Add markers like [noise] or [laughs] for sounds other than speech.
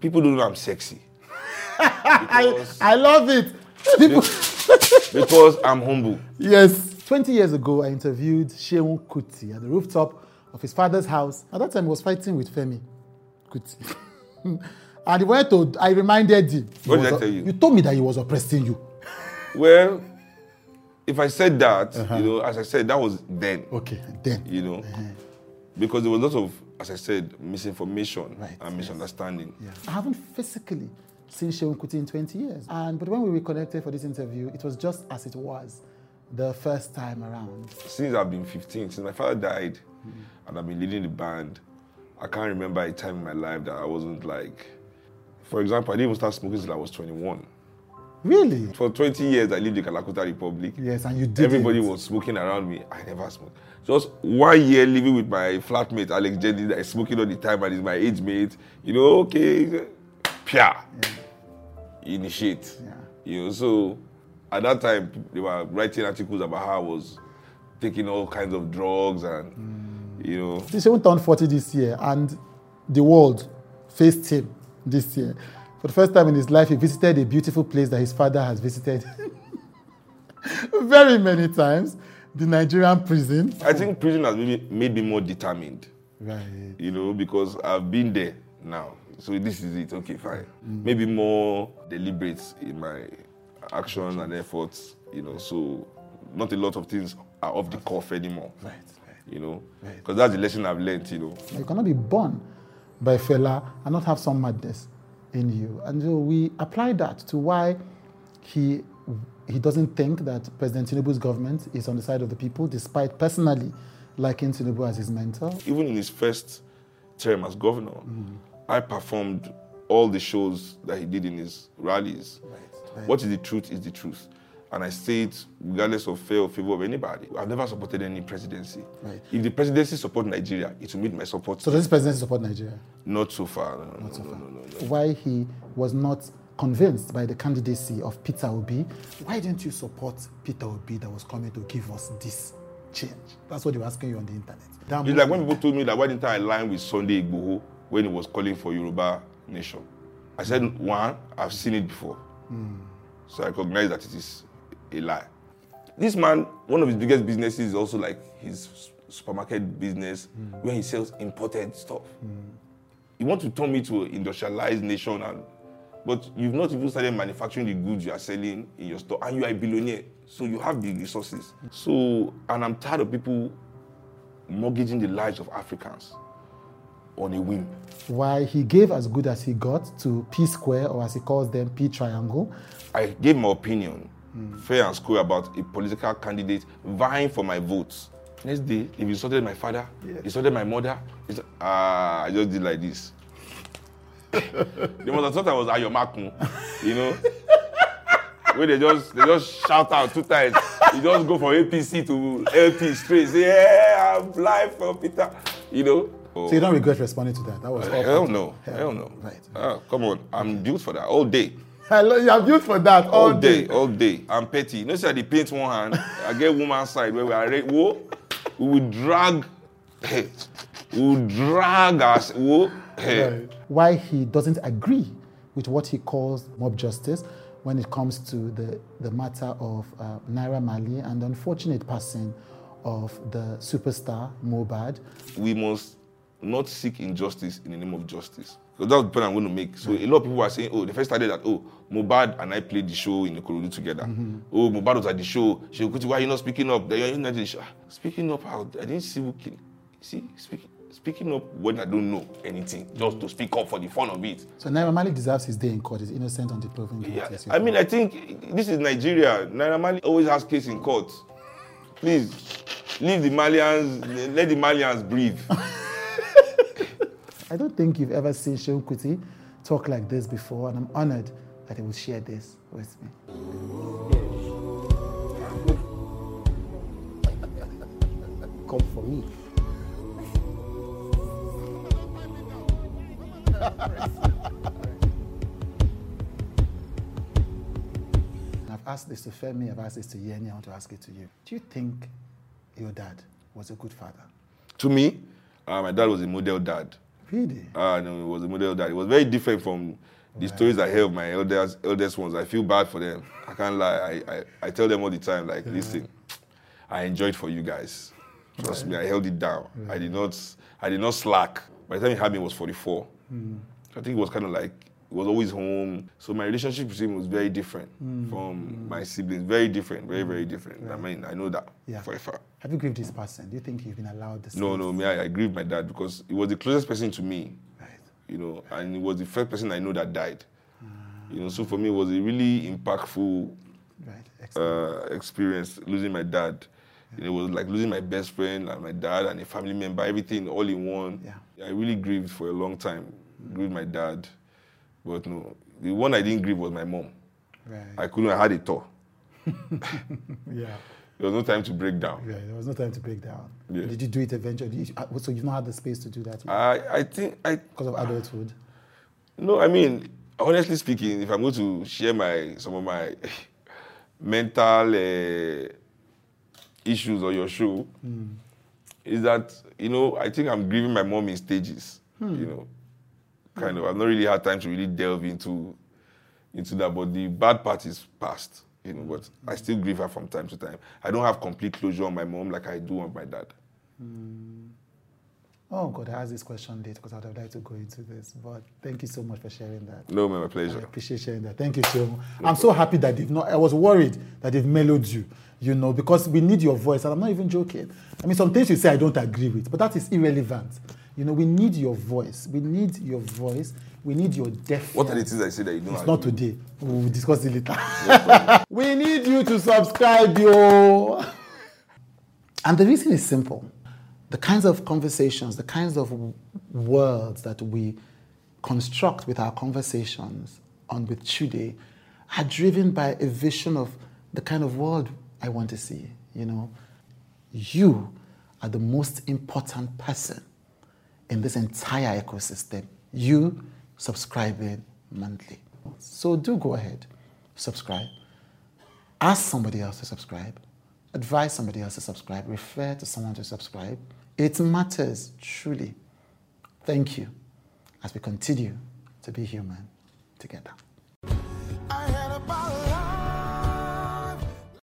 people don't know I'm sexy [laughs] I, I love it. People, because I'm humble. yes. 20 years ago, I interviewed Sheun Kuti at the rooftop of his father's house. At that time, he was fighting with Femi Kuti. [laughs] and he went to, I reminded him. What did I tell you? You told me that he was oppressing you. Well, if I said that, Uh-huh. you know, as I said, that was then, Okay, then. you know, Uh-huh. Because there was a lot of, as I said, misinformation Right, and yes. misunderstanding. Yeah. I haven't physically seen Seun Kuti in 20 years. And but when we reconnected for this interview, it was just as it was the first time around. Since I've been 15, since my father died, Mm-hmm. and I've been leading the band, I can't remember a time in my life that I wasn't like, for example, I didn't even start smoking until I was 21. Really? For 20 years, I lived in Kalakuta Republic. Yes, and you did. Everybody it. was smoking around me. I never smoked. Just one year living with my flatmate Alex Jennings, that is smoking all the time and is my age mate. You know, okay, pia, initiate. Yeah. You know, so at that time they were writing articles about how I was taking all kinds of drugs and you know. Sheun turned 40 this year, and the world faced him this year. For the first time in his life, he visited a beautiful place that his father has visited [laughs] very many times the Nigerian prison. I think prison has made me, made me more determined. Right. you know, because I've been there now. So this is it. Okay, fine. Mm. Maybe more deliberate in my actions and efforts, you know. So not a lot of things are off the cuff anymore. Right, right. You know, Right. because that's the lesson I've learned. You know, You cannot be born by Fela and not have some madness in you. And so we apply that to why he he doesn't think that President Tinubu's government is on the side of the people, despite personally liking Tinubu as his mentor. even in his first term as governor, mm-hmm. I performed all the shows that he did in his rallies. right. What is the truth is the truth. And I say it regardless of fair or favor of anybody. I've never supported any presidency. Right. If the presidency support Nigeria, it will meet my support. So does this presidency support Nigeria? Not so far. No, no, no, no, no, no, no. Why he was not convinced by the candidacy of Peter Obi? Why didn't you support Peter Obi that was coming to give us this change? That's what they were asking you on the internet. That It's like when people told me that why didn't I align with Sunday Igboho when he was calling for Yoruba nation? I said, one, I've seen it before. So I recognize that it is a lie. This man, one of his biggest businesses is also like his supermarket business hmm. where he sells imported stuff. You want to turn me to an industrialized nation and but you've not even started manufacturing the goods you are selling in your store and you are a billionaire. So you have the resources. So and I'm tired of people mortgaging the lives of Africans on a whim. why he gave as good as he got to P Square, or as he calls them, P Triangle. I gave my opinion, fair and square, about a political candidate vying for my votes. Next day, they insulted my father, insulted my mother. Insul- Ah, I just did like this. they must have thought I was Ayomakun, you know. Where they just they just shout out two times. You just go from APC to LP straight. Say, yeah, I'm live for Peter. You know. So you don't regret responding to that. That was all Hell no. Hell no. Right. Ah, come on. I'm built for that all day. Hello, you are built for that all, all day, all day. I'm petty. You know, say I paint one hand. I get woman side where we are. Re- whoa, we will drag. Hey, we will drag us. Whoa, hey. Right. Why he doesn't agree with what he calls mob justice when it comes to the, the matter of uh, Naira Mali and the unfortunate passing of the superstar Mobad. We must not seek injustice in the name of justice. Because that's the point I'm going to make. So a lot of people are saying, oh, the first started that, oh, Mobad and I played the show in the Korodu together. Oh, Mobad was at the show. Sheikuti, why are you not speaking up? Then you're not the show. Ah, Speaking up, how? I didn't see who killed. See, speaking, speaking up when I don't know anything, just to speak up for the fun of it. So Naira Mali deserves his day in court. He's innocent until proven guilty. Yeah, I mean, I think this is Nigeria. Naira Marley always has case in court. Please, leave the Malians, let the Malians breathe. [laughs] I don't think you've ever seen Seun Kuti talk like this before, and I'm honored that he will share this with me. come for me. [laughs] I've asked this to Femi, I've asked this to Yeni, I want to ask it to you. Do you think your dad was a good father? to me, uh, my dad was a model dad. Really? Ah, no, it was a model that It was very different from the stories I hear of my eldest, eldest ones. I feel bad for them. I can't lie. I, I, I tell them all the time, like, listen, I enjoyed for you guys. Trust me, I held it down. I did not I did not slack. By the time he had me, it was 44. I think it was kind of like was always home. So my relationship with him was very different mm. from mm. my siblings. Very different, very, very mm. different. I mean, I know that Yeah. for a fact. Have you grieved this person? Do you think you've been allowed this? No, no, me, I, I grieved my dad because he was the closest person to me, Right. you know, and he was the first person I know that died. You know, so for me, it was a really impactful Right. Uh, experience losing my dad. Know, it was like losing my best friend and my dad and a family member, everything all in one. Yeah. I really grieved for a long time. Grieved my dad, but no, the one I didn't grieve was my mom. right. I couldn't. I had a tour. [laughs] yeah. There was no time to break down. Yeah. There was no time to break down. Yeah. Did you do it eventually? You- uh, so you've not had the space to do that I, I think I because of adulthood. No, I mean, honestly speaking, if I'm going to share my some of my [laughs] mental uh, issues on your show, is that you know I think I'm grieving my mom in stages. You know, kind of. Mm. I've not really had time to really delve into into that, but the bad part is past. You know, but I mm. still grieve her from time to time. I don't have complete closure on my mom like I do on my dad. Mm. Oh God, I asked this question late because I'd have liked to go into this. But thank you so much for sharing that. No, man, my pleasure. I appreciate sharing that. Thank you so much. I'm so happy that they've not. I was worried that they've mellowed you, you know, because we need your voice, and I'm not even joking. I mean, some things you say I don't agree with, but that is irrelevant. You know, we need your voice. We need your voice. We need your deaf. What are the things I say that you don't? It's not today. We'll discuss it later. [laughs] [laughs] we need you to subscribe, yo. And the reason is simple. The kinds of conversations, the kinds of words that we construct with our conversations on with Chude are driven by a vision of the kind of world I want to see. You know, you are the most important person in this entire ecosystem. You subscribing monthly. So do go ahead, subscribe. Ask somebody else to subscribe. Advise somebody else to subscribe. Refer to someone to subscribe. It matters, truly. Thank you as we continue to be human together.